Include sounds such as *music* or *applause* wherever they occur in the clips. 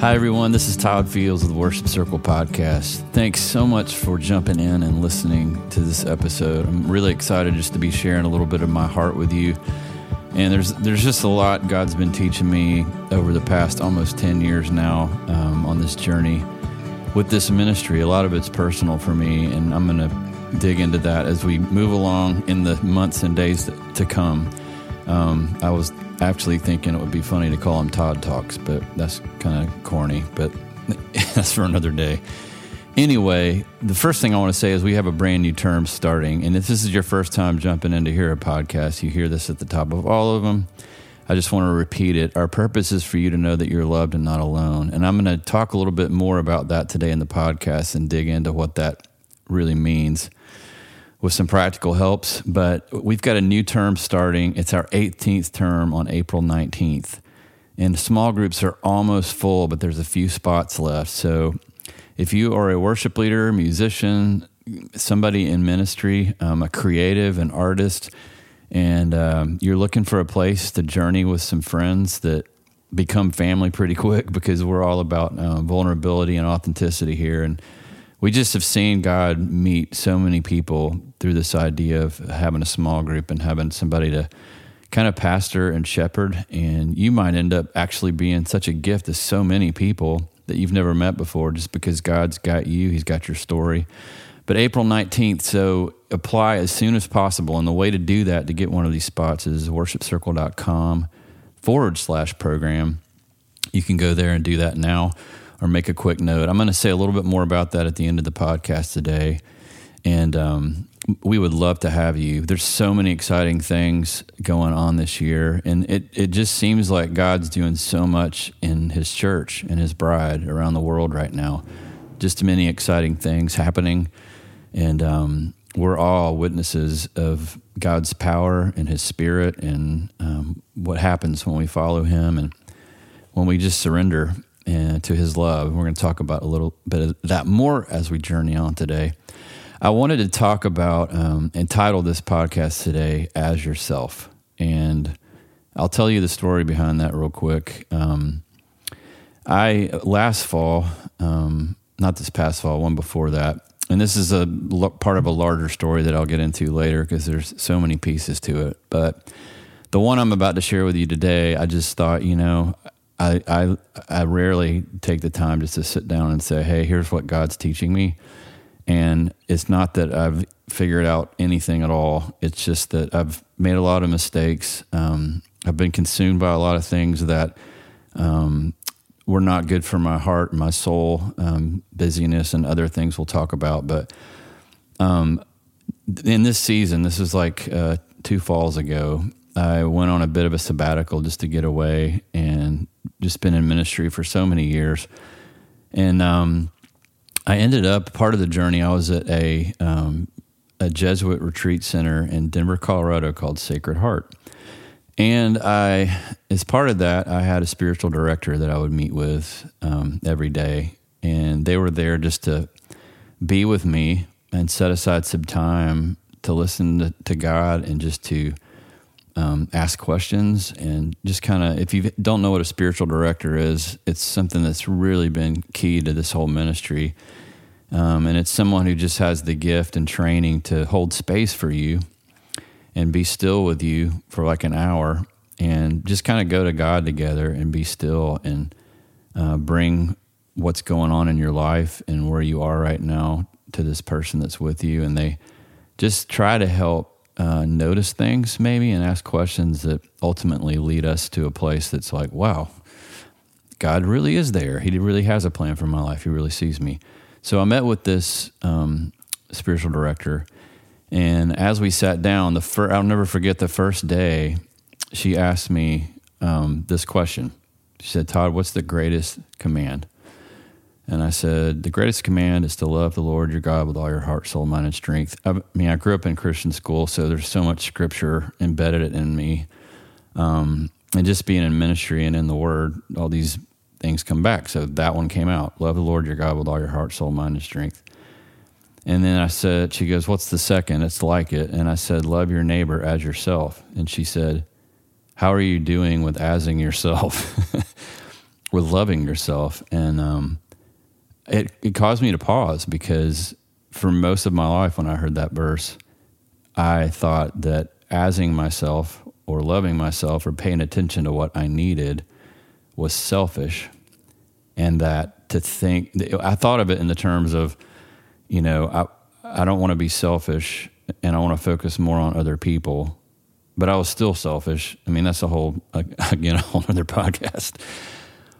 Hi, everyone. This is Todd Fields of the Worship Circle podcast. Thanks so much for jumping in and listening to this episode. I'm really excited just to be sharing a little bit of my heart with you. And there's there's just a lot God's been teaching me over the past almost 10 years now um, on this journey with this ministry. A lot of it's personal for me, and I'm going to dig into that as we move along in the months and days to come. Um, I was actually thinking it would be funny to call them Todd Talks, but that's kind of corny, but *laughs* that's for another day. Anyway, the first thing I want to say is we have a brand new term starting. And if this is your first time jumping in to hear a podcast, you hear this at the top of all of them. I just want to repeat it. Our purpose is for you to know that you're loved and not alone. And I'm going to talk a little bit more about that today in the podcast and dig into what that really means with some practical helps. But we've got a new term starting. It's our 18th term on April 19th. And small groups are almost full, but there's a few spots left. So if you are a worship leader, musician, somebody in ministry, um, a creative, an artist, and um, you're looking for a place to journey with some friends that become family pretty *laughs* quick because we're all about uh, vulnerability and authenticity here. And we just have seen God meet so many people through this idea of having a small group and having somebody to kind of pastor and shepherd. And you might end up actually being such a gift to so many people that you've never met before just because God's got you, He's got your story. But April 19th, so apply as soon as possible. And the way to do that to get one of these spots is worshipcircle.com forward slash program. You can go there and do that now or make a quick note. I'm going to say a little bit more about that at the end of the podcast today. And um, we would love to have you. There's so many exciting things going on this year. And it, it just seems like God's doing so much in his church and his bride around the world right now. Just many exciting things happening. And um, we're all witnesses of God's power and his spirit and um, what happens when we follow him and when we just surrender and to his love. We're going to talk about a little bit of that more as we journey on today. I wanted to talk about um, and title this podcast today as yourself. And I'll tell you the story behind that real quick. Um, I last fall, um, not this past fall, one before that, and this is a part of a larger story that I'll get into later because there's so many pieces to it. But the one I'm about to share with you today, I just thought, you know, I, I, I rarely take the time just to sit down and say, hey, here's what God's teaching me. And it's not that I've figured out anything at all. It's just that I've made a lot of mistakes. Um, I've been consumed by a lot of things that um, were not good for my heart, my soul, um, busyness, and other things we'll talk about. But um, in this season, this is like uh, two falls ago. I went on a bit of a sabbatical just to get away and just been in ministry for so many years. And um, I ended up part of the journey. I was at a um, a Jesuit retreat center in Denver, Colorado called Sacred Heart. And I, as part of that, I had a spiritual director that I would meet with um, every day. And they were there just to be with me and set aside some time to listen to, to God and just to um, ask questions and just kind of if you don't know what a spiritual director is it's something that's really been key to this whole ministry. Um, and it's someone who just has the gift and training to hold space for you and be still with you for like an hour and just kind of go to god together and be still and uh, bring what's going on in your life and where you are right now to this person that's with you. And they just try to help uh, notice things maybe and ask questions that ultimately lead us to a place that's like, wow, God really is there. He really has a plan for my life. He really sees me. So I met with this um, spiritual director, and as we sat down, the fir- I'll never forget the first day. She asked me um, this question. She said, "Todd, what's the greatest command?" And I said, The greatest command is to love the Lord your God with all your heart, soul, mind, and strength. I mean, I grew up in Christian school, so there's so much scripture embedded in me. Um, and just being in ministry and in the Word, all these things come back. So that one came out love the Lord your God with all your heart, soul, mind, and strength. And then I said, She goes, What's the second? It's like it. And I said, Love your neighbor as yourself. And she said, How are you doing with asing yourself? *laughs* with loving yourself, and um, it it caused me to pause because for most of my life, when I heard that verse, I thought that asing myself or loving myself or paying attention to what I needed was selfish, and that to think I thought of it in the terms of, you know, I I don't want to be selfish and I want to focus more on other people, but I was still selfish. I mean, that's a whole *laughs* again a whole other podcast.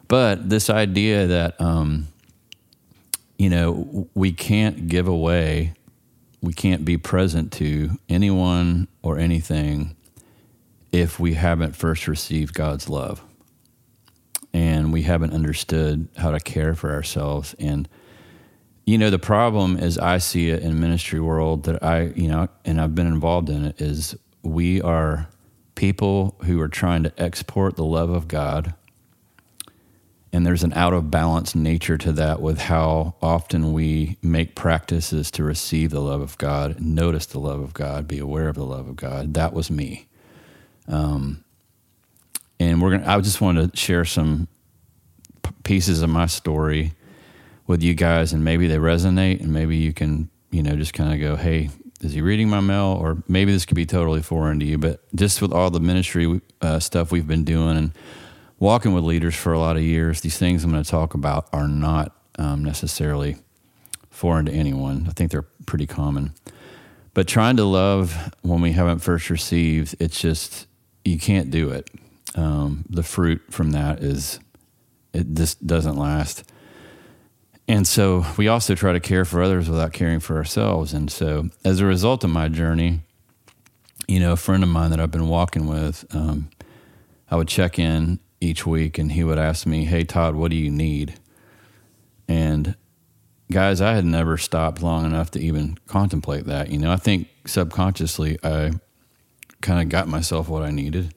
But this idea that um, you know we can't give away, we can't be present to anyone or anything if we haven't first received God's love. And we haven't understood how to care for ourselves. And you know the problem as i see it in ministry world that i you know and i've been involved in it is we are people who are trying to export the love of god and there's an out of balance nature to that with how often we make practices to receive the love of god notice the love of god be aware of the love of god that was me um, and we're gonna. I just wanted to share some p- pieces of my story with you guys, and maybe they resonate, and maybe you can, you know, just kind of go, "Hey, is he reading my mail?" Or maybe this could be totally foreign to you. But just with all the ministry uh, stuff we've been doing and walking with leaders for a lot of years, these things I'm going to talk about are not um, necessarily foreign to anyone. I think they're pretty common. But trying to love when we haven't first received, it's just you can't do it um, the fruit from that is it just doesn't last. And so we also try to care for others without caring for ourselves. And so as a result of my journey, you know, a friend of mine that I've been walking with, um, I would check in each week and he would ask me, Hey, Todd, what do you need? And guys, I had never stopped long enough to even contemplate that. You know, I think subconsciously I kind of got myself what I needed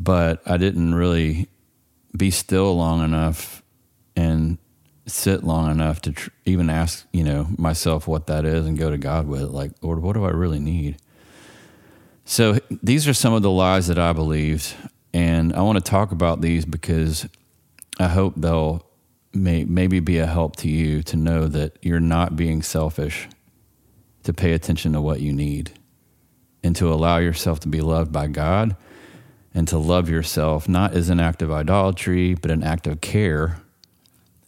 but I didn't really be still long enough and sit long enough to tr- even ask, you know, myself what that is and go to God with it. Like, Lord, what do I really need? So these are some of the lies that I believed, and I want to talk about these because I hope they'll may, maybe be a help to you to know that you're not being selfish to pay attention to what you need and to allow yourself to be loved by God and to love yourself, not as an act of idolatry, but an act of care.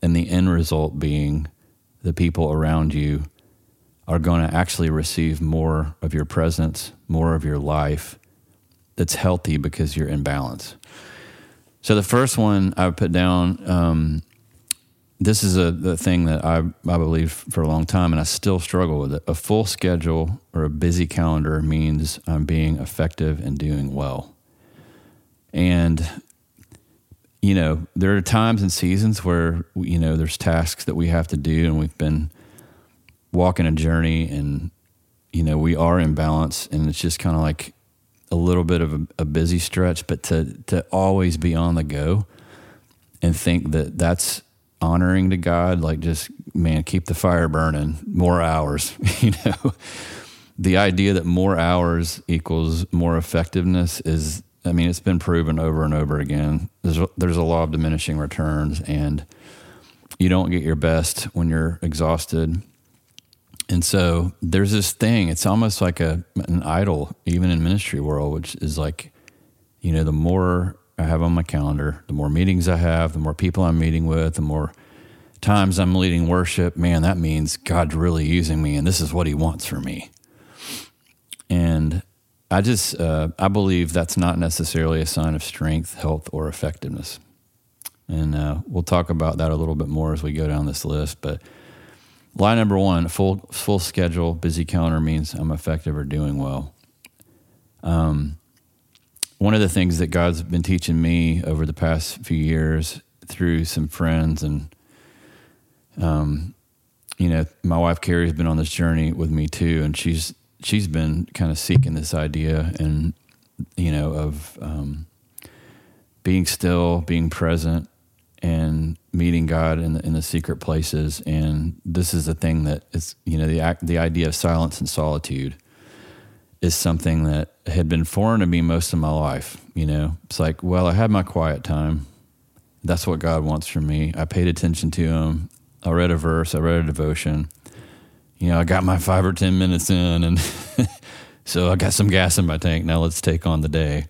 And the end result being the people around you are going to actually receive more of your presence, more of your life that's healthy because you're in balance. So the first one I put down, um, this is a the thing that I, I believe for a long time, and I still struggle with it. A full schedule or a busy calendar means I'm being effective and doing well. And, you know, there are times and seasons where, you know, there's tasks that we have to do and we've been walking a journey and, you know, we are in balance and it's just kind of like a little bit of a, a busy stretch, but to, to always be on the go and think that that's honoring to God, like just, man, keep the fire burning, more hours, *laughs* you know. the idea that more hours equals more effectiveness is I mean, it's been proven over and over again. There's there's a law of diminishing returns, and you don't get your best when you're exhausted. And so there's this thing. It's almost like a an idol, even in ministry world, which is like, you know, the more I have on my calendar, the more meetings I have, the more people I'm meeting with, the more times I'm leading worship. Man, that means God's really using me, and this is what He wants for me. And I just uh, I believe that's not necessarily a sign of strength, health, or effectiveness, and uh, we'll talk about that a little bit more as we go down this list. But line number one: full full schedule, busy calendar means I'm effective or doing well. Um, one of the things that God's been teaching me over the past few years through some friends and um, you know, my wife Carrie's been on this journey with me too, and she's she's been kind of seeking this idea and you know of um, being still, being present, and meeting God in the, in the secret places. And this is the thing that is you know the act, the idea of silence and solitude is something that had been foreign to me most of my life. You know, it's like well, I had my quiet time, That's what God wants from me. I paid attention to Him. I read a verse, I read a devotion. You know, I got my five or 10 minutes in, and *laughs* so I got some gas in my tank. Now let's take on the day.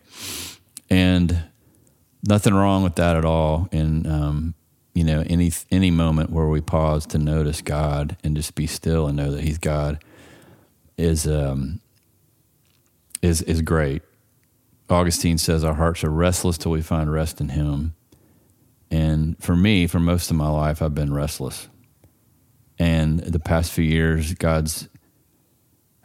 And nothing wrong with that at all. And, um, you know, any any moment where we pause to notice God and just be still and know that He's God is um, is is great. Augustine says our hearts are restless till we find rest in Him. And for me, for most of my life, I've been restless. And the past few years, God's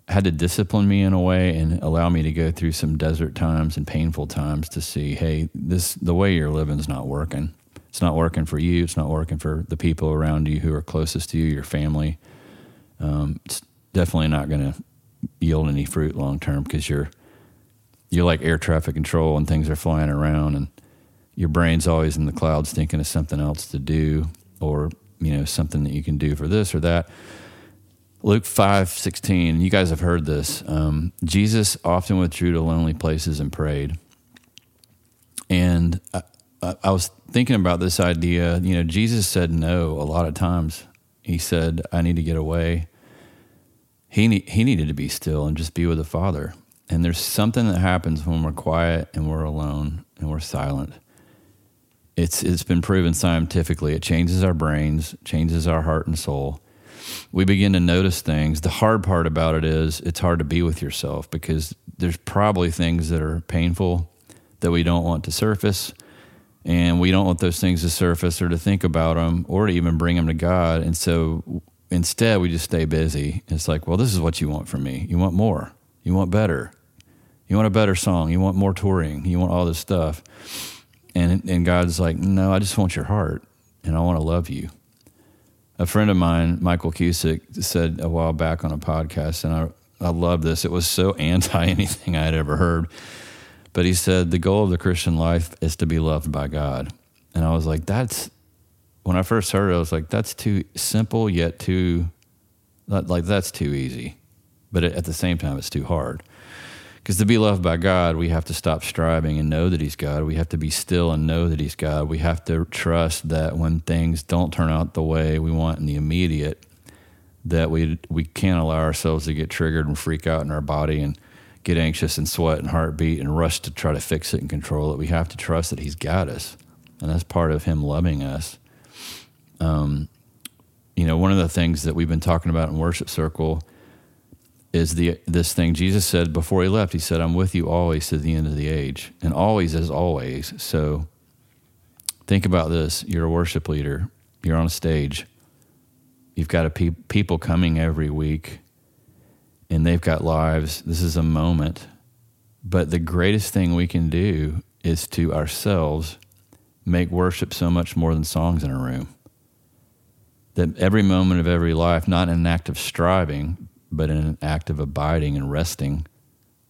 had to discipline me in a way and allow me to go through some desert times and painful times to see, hey, this the way you're living is not working. It's not working for you. It's not working for the people around you who are closest to you, your family. Um, it's definitely not going to yield any fruit long term because you're you're like air traffic control and things are flying around and your brain's always in the clouds thinking of something else to do or you know something that you can do for this or that luke 5 16 you guys have heard this um, jesus often withdrew to lonely places and prayed and I, was thinking about this idea you know jesus said no a lot of times he said i need to get away he, he needed to be still and just be with the father and there's something that happens when we're quiet and we're alone and we're silent. It's it's been proven scientifically. It changes our brains, changes our heart and soul. We begin to notice things. The hard part about it is it's hard to be with yourself because there's probably things that are painful that we don't want to surface and we don't want those things to surface or to think about them or to even bring them to God. And so instead, we just stay busy. It's like, well, this is what you want from me. You want more. You want better. You want a better song. You want more touring. You want all this stuff. And, and God's like, no, I just want your heart and I want to love you. A friend of mine, Michael Cusick, said a while back on a podcast, and I, I love this. It was so *laughs* anti anything I had ever heard. But he said, the goal of the Christian life is to be loved by God. And I was like, that's, when I first heard it, I was like, that's too simple, yet too, like, that's too easy. But at the same time, it's too hard. Because to be loved by God, we have to stop striving and know that He's God. We have to be still and know that He's God. We have to trust that when things don't turn out the way we want in the immediate, that we we can't allow ourselves to get triggered and freak out in our body and get anxious and sweat and heartbeat and rush to try to fix it and control it. We have to trust that He's got us, and that's part of Him loving us. Um, you know, one of the things that we've been talking about in worship circle is the this thing Jesus said before he left. He said, "I'm with you always to the end of the age," and always is always. So think about this: you're a worship leader. You're on a stage. You've got pe- people coming every week, and they've got lives. This is a moment, but the greatest thing we can do is to ourselves make worship so much more than songs in a room. That every moment of every life, not in an act of striving, but in an act of abiding and resting,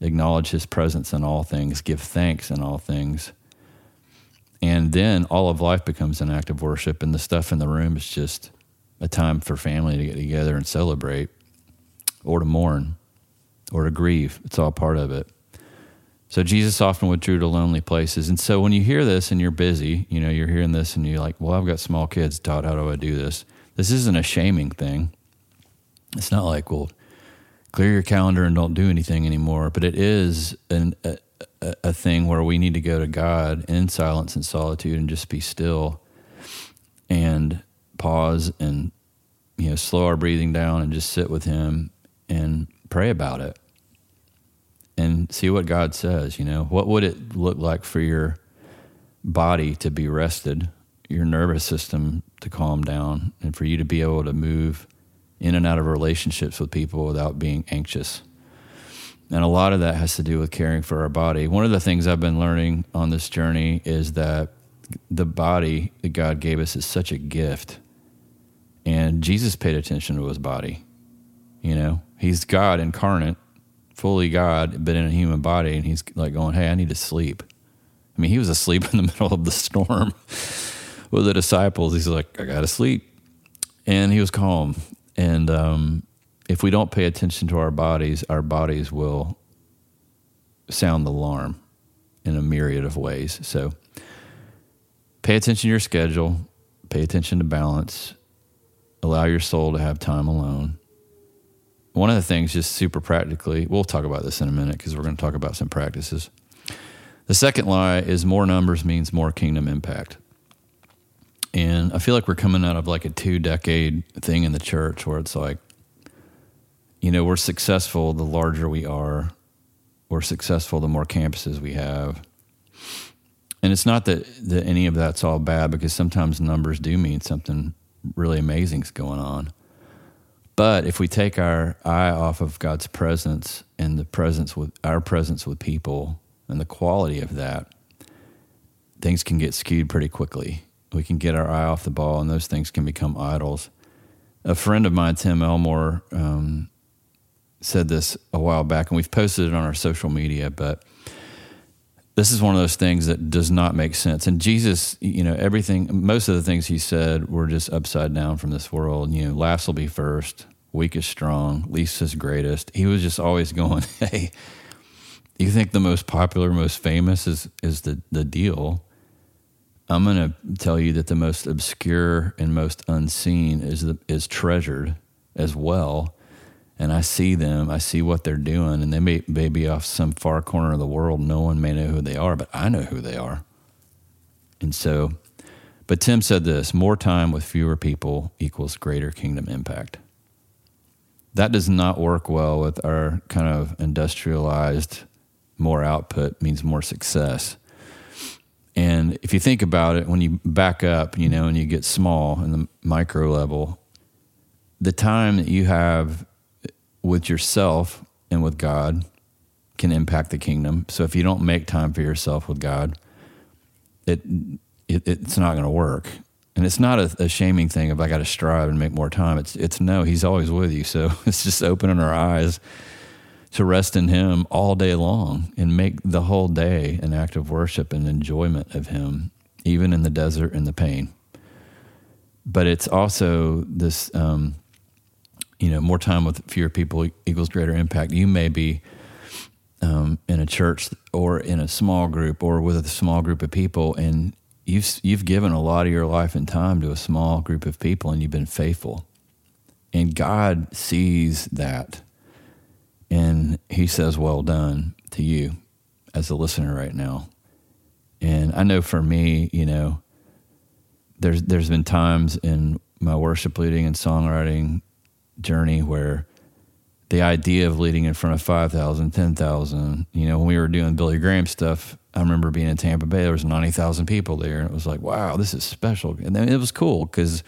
acknowledge his presence in all things, give thanks in all things. And then all of life becomes an act of worship, and the stuff in the room is just a time for family to get together and celebrate, or to mourn, or to grieve. It's all part of it. So Jesus often withdrew to lonely places. And so when you hear this and you're busy, you know, you're hearing this and you're like, well, I've got small kids, Todd, how do I do this? This isn't a shaming thing. It's not like, well, clear your calendar and don't do anything anymore. But it is an, a, a thing where we need to go to God in silence and solitude and just be still and pause and you know slow our breathing down and just sit with Him and pray about it and see what God says. You know, what would it look like for your body to be rested, your nervous system to calm down, and for you to be able to move in and out of relationships with people without being anxious. And a lot of that has to do with caring for our body. One of the things I've been learning on this journey is that the body that God gave us is such a gift. And Jesus paid attention to his body. You know, he's God incarnate, fully God, but in a human body. And he's like going, Hey, I need to sleep. I mean, he was asleep in the *laughs* middle of the storm with the disciples. He's like, I got to sleep. And he was calm. And um, if we don't pay attention to our bodies, our bodies will sound the alarm in a myriad of ways. So pay attention to your schedule, pay attention to balance, allow your soul to have time alone. One of the things, just super practically, we'll talk about this in a minute because we're going to talk about some practices. The second lie is more numbers means more kingdom impact. And I feel like we're coming out of like a two decade thing in the church where it's like, you know, we're successful the larger we are, we're successful the more campuses we have. And it's not that, that any of that's all bad because sometimes numbers do mean something really amazing is going on. But if we take our eye off of God's presence and the presence with our presence with people and the quality of that, things can get skewed pretty quickly. We can get our eye off the ball, and those things can become idols. A friend of mine, Tim Elmore, um, said this a while back, and we've posted it on our social media, but this is one of those things that does not make sense. And Jesus, you know, everything, most of the things he said were just upside down from this world. You know, last will be first, weakest strong, least is greatest. He was just always *laughs* going, hey, you think the most popular, most famous is is the the deal? I'm going to tell you that the most obscure and most unseen is the, is treasured as well and I see them, I see what they're doing, and they may, may be off some far corner of the world. No one may know who they are, but I know who they are. And so, but Tim said this more time with fewer people equals greater kingdom impact. That does not work well with our kind of industrialized, more output means more success. And if you think about it, when you back up, you know, and you get small in the micro level, the time that you have with yourself and with God can impact the kingdom. So if you don't make time for yourself with God, it, it it's not going to work. And it's not a, a shaming thing if I got to strive and make more time. It's it's no, He's always with you. So *laughs* it's just opening our eyes to rest in Him all day long and make the whole day an act of worship and enjoyment of Him, even in the desert and the pain. But it's also this. Um, you know, more time with fewer people equals greater impact. You may be um, in a church or in a small group or with a small group of people, and you've you've given a lot of your life and time to a small group of people, and you've been faithful. And God sees that, and He says, "Well done" to you as a listener right now. And I know for me, you know, there's there's been times in my worship leading and songwriting journey where the idea of leading in front of 5,000, 10,000, you know, when we were doing Billy Graham stuff, I remember being in Tampa Bay, there was 90,000 people there. And it was like, wow, this is special. And then it was cool because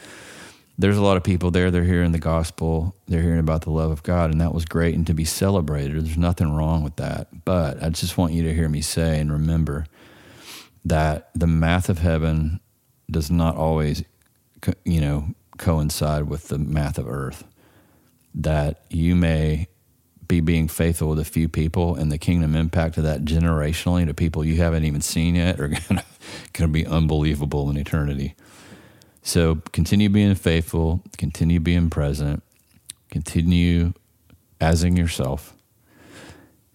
there's a lot of people there. They're hearing the gospel, they're hearing about the love of God. And that was great and to be celebrated. There's nothing wrong with that. But I just want you to hear me say and remember that the math of heaven does not always, you know, coincide with the math of earth that you may be being faithful with a few people and the kingdom impact of that generationally to people you haven't even seen yet are *laughs* going to be unbelievable in eternity. So continue being faithful, continue being present, continue asing yourself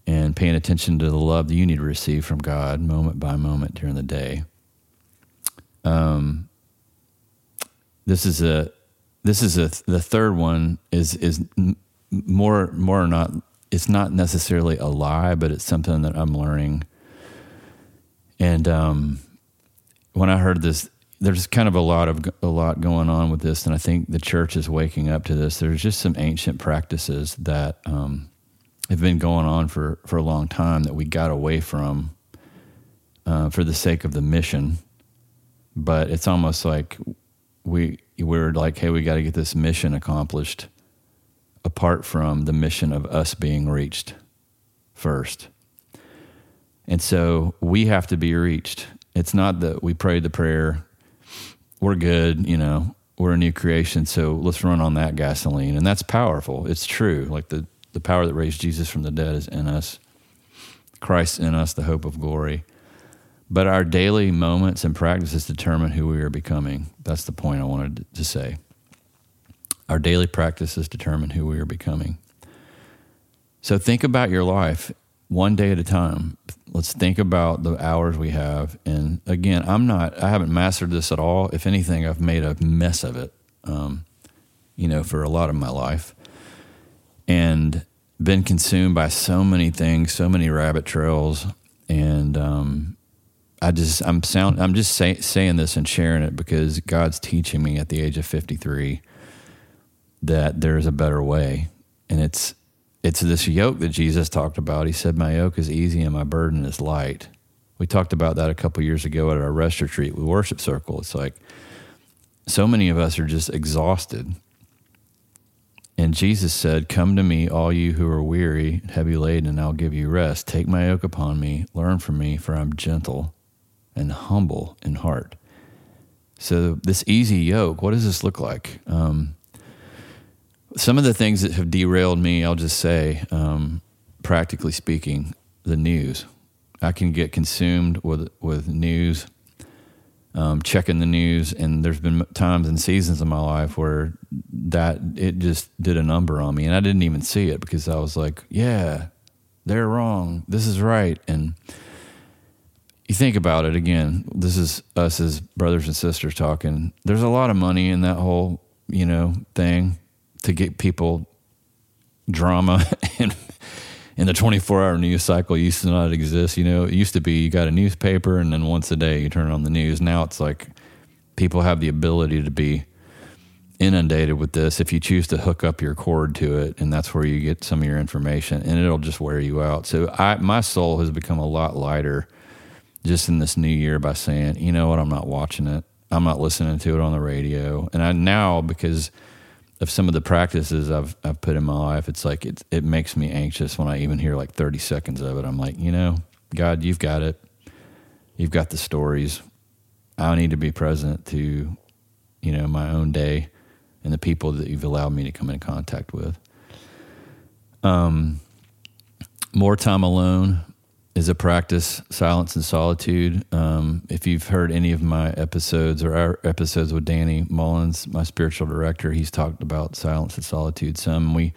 and paying attention to the love that you need to receive from God moment by moment during the day. Um, this is a this is a the third one is is more more or not it's not necessarily a lie, but it's something that I'm learning. And um, when I heard this, there's kind of a lot of a lot going on with this, and I think the church is waking up to this. There's just some ancient practices that um, have been going on for for a long time that we got away from uh, for the sake of the mission. But it's almost like we we're like, hey, we got to get this mission accomplished apart from the mission of us being reached first. And so we have to be reached. It's not that we prayed the prayer, we're good, you know, we're a new creation, so let's run on that gasoline. And that's powerful. It's true. Like the, the power that raised Jesus from the dead is in us, Christ in us, the hope of glory. But our daily moments and practices determine who we are becoming. That's the point I wanted to say. Our daily practices determine who we are becoming. So think about your life one day at a time. Let's think about the hours we have. And again, I'm not, I haven't mastered this at all. If anything, I've made a mess of it, um, you know, for a lot of my life. And been consumed by so many things, so many rabbit trails. And, um, I just I'm sound I'm just say, saying this and sharing it because God's teaching me at the age of 53 that there's a better way and it's it's this yoke that Jesus talked about. He said, My yoke is easy and my burden is light. We talked about that a couple years ago at our rest retreat with Worship Circle. It's like so many of us are just exhausted. And Jesus said, Come to me, all you who are weary, heavy laden, and I'll give you rest. Take my yoke upon me, learn from me, for I'm gentle and humble in heart. So, this easy yoke, what does this look like? Um, some of the things that have derailed me, I'll just say, um, practically speaking, the news. I can get consumed with with news, um, checking the news, and there's been times and seasons in my life where that it just did a number on me, and I didn't even see it because I was like, "Yeah, they're wrong. This is right." And you think about it again. This is us as brothers and sisters talking. There's a lot of money in that whole you know thing to get people drama *laughs* and in the 24 hour news cycle used to not exist. You know, it used to be you got a newspaper and then once a day you turn on the news. Now it's like people have the ability to be inundated with this if you choose to hook up your cord to it and that's where you get some of your information and it'll just wear you out. So I my soul has become a lot lighter just in this new year by saying, you know what, I'm not watching it. I'm not listening to it on the radio. And I now because of some of the practices I've I've put in my life, it's like it it makes me anxious when I even hear like 30 seconds of it. I'm like, you know, God, you've got it. You've got the stories. I need to be present to, you know, my own day and the people that you've allowed me to come in contact with. Um, more time alone is a practice, silence and solitude. Um, if you've heard any of my episodes or our episodes with Danny Mullins, my spiritual director, he's talked about silence and solitude some. We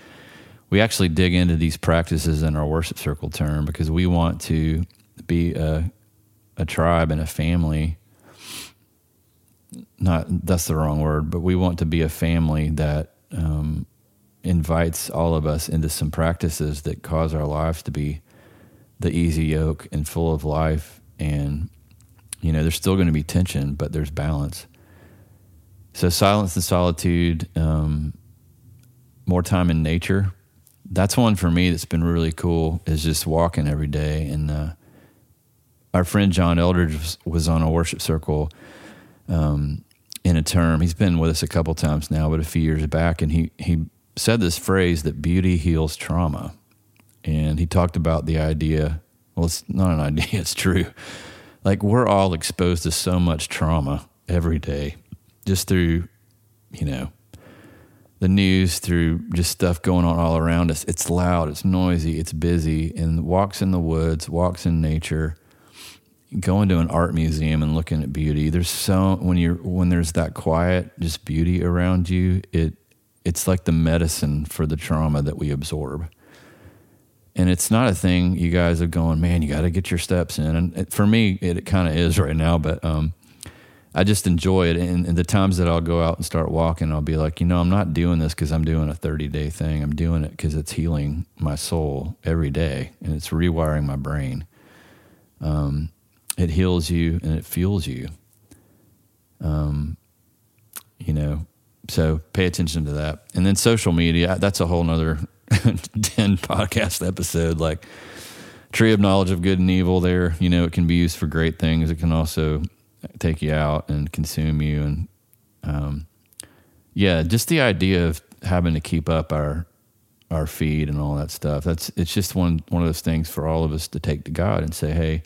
we actually dig into these practices in our worship circle term because we want to be a a tribe and a family. Not that's the wrong word, but we want to be a family that um, invites all of us into some practices that cause our lives to be the easy yoke and full of life. And, you know, there's still going to be tension, but there's balance. So, silence and solitude, um, more time in nature. That's one for me that's been really cool, is just walking every day. And uh, our friend John Eldredge was, on a worship circle um, in a term. He's been with us a couple times now, but a few years back, and he, he said this phrase that beauty heals trauma and he talked about the idea. Well, it's not an *laughs* idea; it's true. Like we're all exposed to so much trauma every day, just through, you know, the news, through just stuff going on all around us. It's loud, it's noisy, it's busy, and walks in the woods, walks in nature, going to an art museum and looking at beauty. There's so when you're when there's that quiet, just beauty around you, it it's like the medicine for the trauma that we absorb and it's not a thing you guys are going, man, you got to get your steps in. And it, for me, it, it kind of is right now, but um, I just enjoy it. And, and, the times that I'll go out and start walking, I'll be like, you know, I'm not doing this because I'm doing a 30 day thing. I'm doing it because it's healing my soul every day and it's rewiring my brain. Um, it heals you and it fuels you. Um, you know, so pay attention to that. And then social media, that's a whole nother *laughs* 10 podcast episode like tree of knowledge of good and evil there. You know it can be used for great things. It can also take you out and consume you. And um, yeah just the idea of having to keep up our our feed and all that stuff. That's it's just one one of those things for all of us to take to god and say hey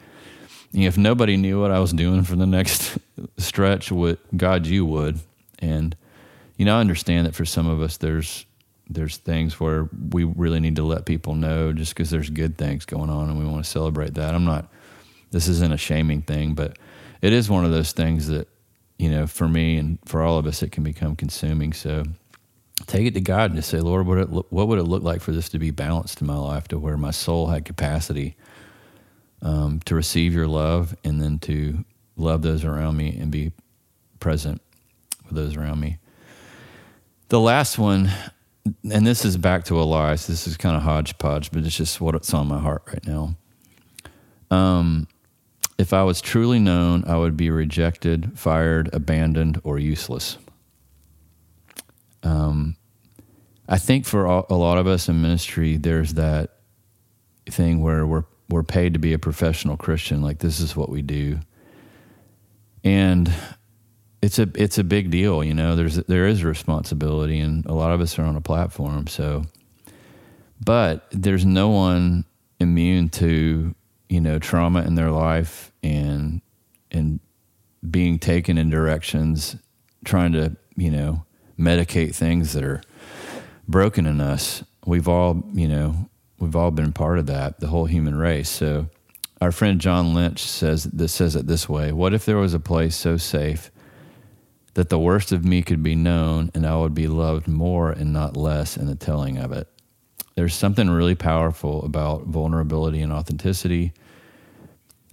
if nobody knew what i was doing for the next *laughs* stretch what god you would. And you know i understand that for some of us there's there's things where we really need to let people know just because there's good things going on and we want to celebrate that. I'm not, this isn't a shaming thing, but it is one of those things that, you know, for me and for all of us, it can become consuming. So take it to God and just say, Lord, what, it, what would it look like for this to be balanced in my life to where my soul had capacity um, to receive your love and then to love those around me and be present with those around me. The last one, and this is back to Elias. This is kind of hodgepodge, but it's just what's on my heart right now. Um, if I was truly known, I would be rejected, fired, abandoned, or useless. Um, I think for a lot of us in ministry, there's that thing where we're we're paid to be a professional Christian. Like this is what we do, and it's a it's a big deal. You know, there's there is responsibility, and a lot of us are on a platform. So, but there's no one immune to you know trauma in their life and and being taken in directions, trying to you know medicate things that are broken in us. We've all, you know, we've all been part of that, the whole human race. So our friend John Lynch says this says it this way: What if there was a place so safe that the worst of me could be known and I would be loved more and not less in the telling of it? There's something really powerful about vulnerability and authenticity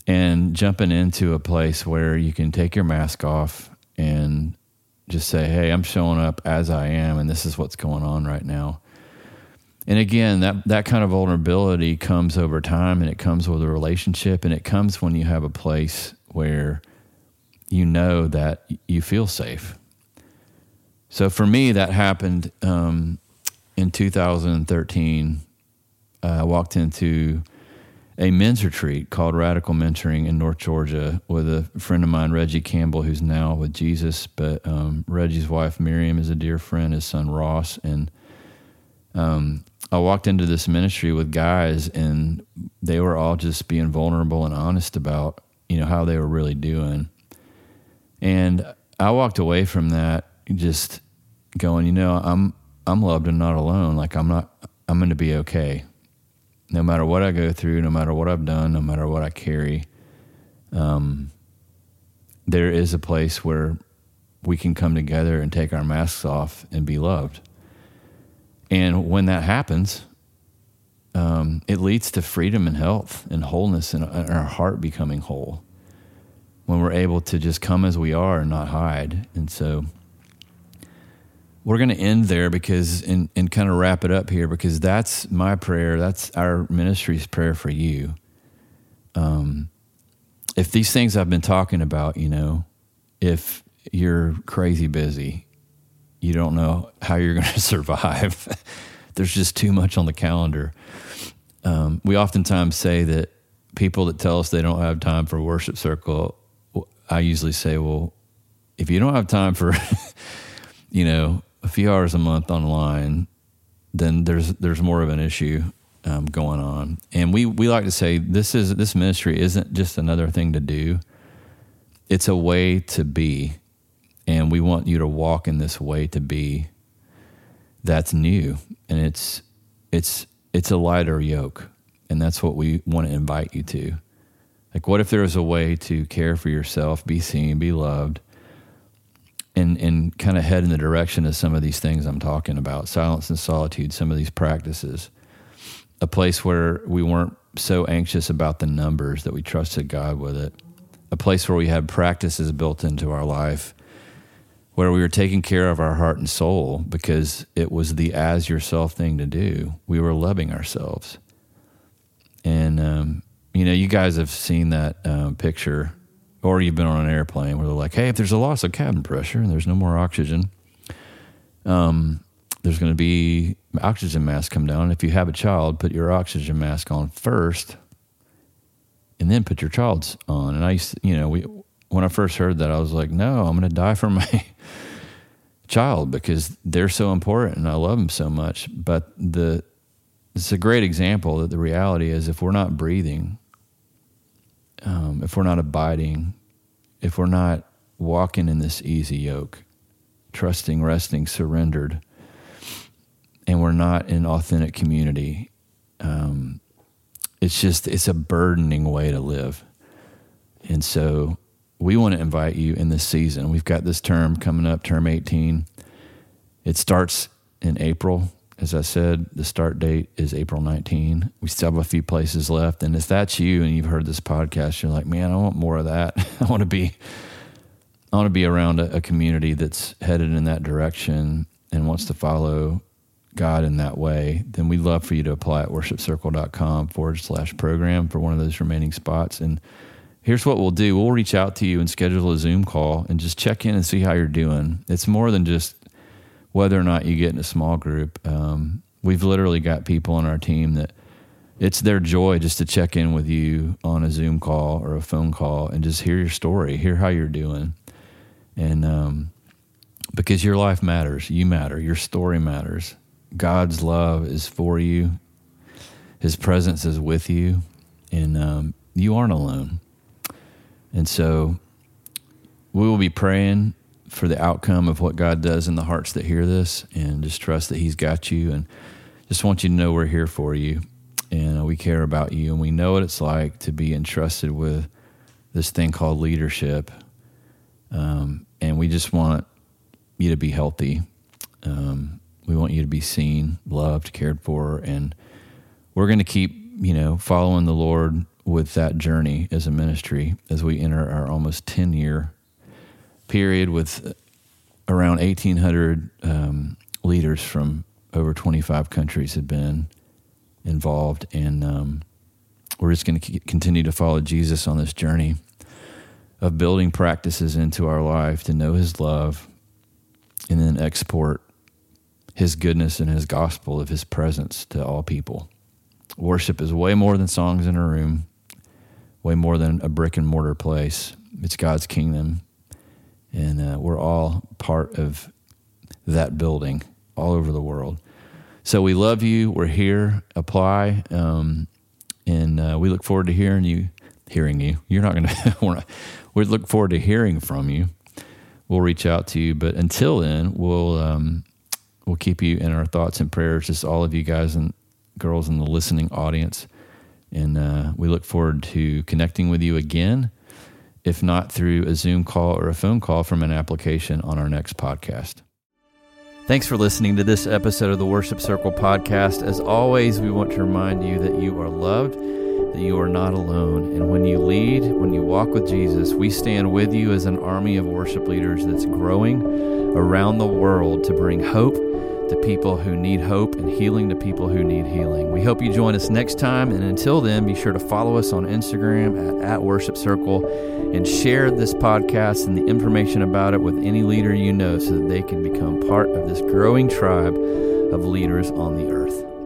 and jumping into a place where you can take your mask off and just say, hey, I'm showing up as I am, and this is what's going on right now. And again, that, that kind of vulnerability comes over time and it comes with a relationship and it comes when you have a place where you know that you feel safe. So for me, that happened um, in 2013. Uh, I walked into a men's retreat called Radical Mentoring in North Georgia with a friend of mine, Regi Campbell, who's now with Jesus. But um, Regi's wife, Miriam, is a dear friend, his son, Ross. And um, I walked into this ministry with guys, and they were all just being vulnerable and honest about, you know, how they were really doing. And I walked away from that just going, you know, I'm I'm loved and not alone. Like I'm not I'm going to be okay no matter what I go through, no matter what I've done, no matter what I carry, um, there is a place where we can come together and take our masks off and be loved. And when that happens, um, it leads to freedom and health and wholeness and, and our heart becoming whole. When we're able to just come as we are and not hide. And so we're going to end there because and, and kind of wrap it up here because that's my prayer that's our ministry's prayer for you. Um, if these things i've been talking about you know if you're crazy busy you don't know how you're going *laughs* to survive. There's just too much on the calendar. Um, we oftentimes say that people that tell us they don't have time for worship circle i usually say well if you don't have time for *laughs* you know a few hours a month online, then there's there's more of an issue um, going on. And we we like to say this is this ministry isn't just another thing to do; it's a way to be, and we want you to walk in this way to be. That's new, and it's it's it's a lighter yoke, and that's what we want to invite you to. Like, what if there was a way to care for yourself, be seen, be loved? and and kind of head in the direction of some of these things I'm talking about? Silence and solitude some of these practices. A place where we weren't so anxious about the numbers that we trusted God with it. A place where we had practices built into our life where we were taking care of our heart and soul because it was the as yourself thing to do. We were loving ourselves. And um, you know you guys have seen that uh, picture or you've been on an airplane where they're like, hey, if there's a loss of cabin pressure and there's no more oxygen, um, there's going to be oxygen mask come down. If you have a child, put your oxygen mask on first, and then put your child's on. And I used, to, you know, we when I first heard that, I was like, no, I'm going to die for *laughs* my child because they're so important and I love them so much. But the it's a great example that the reality is if we're not breathing, um, if we're not abiding, if we're not walking in this easy yoke, trusting, resting, surrendered, and we're not in authentic community, um, it's just it's a burdening way to live. And so we want to invite you in this season. We've got this term coming up, term 18. It starts in April. As I said, the start date is April 19. We still have a few places left. And if that's you and you've heard this podcast, you're like, man, I want more of that. *laughs* I want to be, I want to be around a, a community that's headed in that direction and wants to follow God in that way, then we'd love for you to apply at worshipcircle.com forward slash program for one of those remaining spots. And here's what we'll do we'll reach out to you and schedule a Zoom call and just check in and see how you're doing. It's more than just whether or not you get in a small group. Um, we've literally got people on our team that it's their joy just to check in with you on a Zoom call or a phone call and just hear your story, hear how you're doing. And um, because your life matters, you matter, your story matters. God's love is for you, His presence is with you, and um, you aren't alone. And so we will be praying for the outcome of what God does in the hearts that hear this and just trust that He's got you. And just want you to know we're here for you and we care about you and we know what it's like to be entrusted with this thing called leadership. Um, and we just want you to be healthy. Um, we want you to be seen, loved, cared for, and we're going to keep, you know, following the Lord with that journey as a ministry as we enter our almost 10 year period with around 1,800 um, leaders from over 25 countries have been involved. And um, we're just going to continue to follow Jesus on this journey of building practices into our life to know his love and then export his goodness and his gospel of his presence to all people. Worship is way more than songs in a room, way more than a brick and mortar place. It's God's kingdom. And uh, we're all part of that building all over the world. So we love you. We're here. Apply. Um, and uh, we look forward to hearing you. Hearing you. You're not going *laughs* to, we look forward to hearing from you. We'll reach out to you. But until then, we'll um, we'll keep you in our thoughts and prayers, just all of you guys and girls in the listening audience. And uh, we look forward to connecting with you again, if not through a Zoom call or a phone call from an application on our next podcast. Thanks for listening to this episode of the Worship Circle podcast. As always, we want to remind you that you are loved, that you are not alone. And when you lead, when you walk with Jesus, we stand with you as an army of worship leaders that's growing around the world to bring hope to people who need hope and healing to people who need healing. We hope you join us next time. And until then, be sure to follow us on Instagram at, at Worship Circle and share this podcast and the information about it with any leader you know so that they can become part of this growing tribe of leaders on the earth.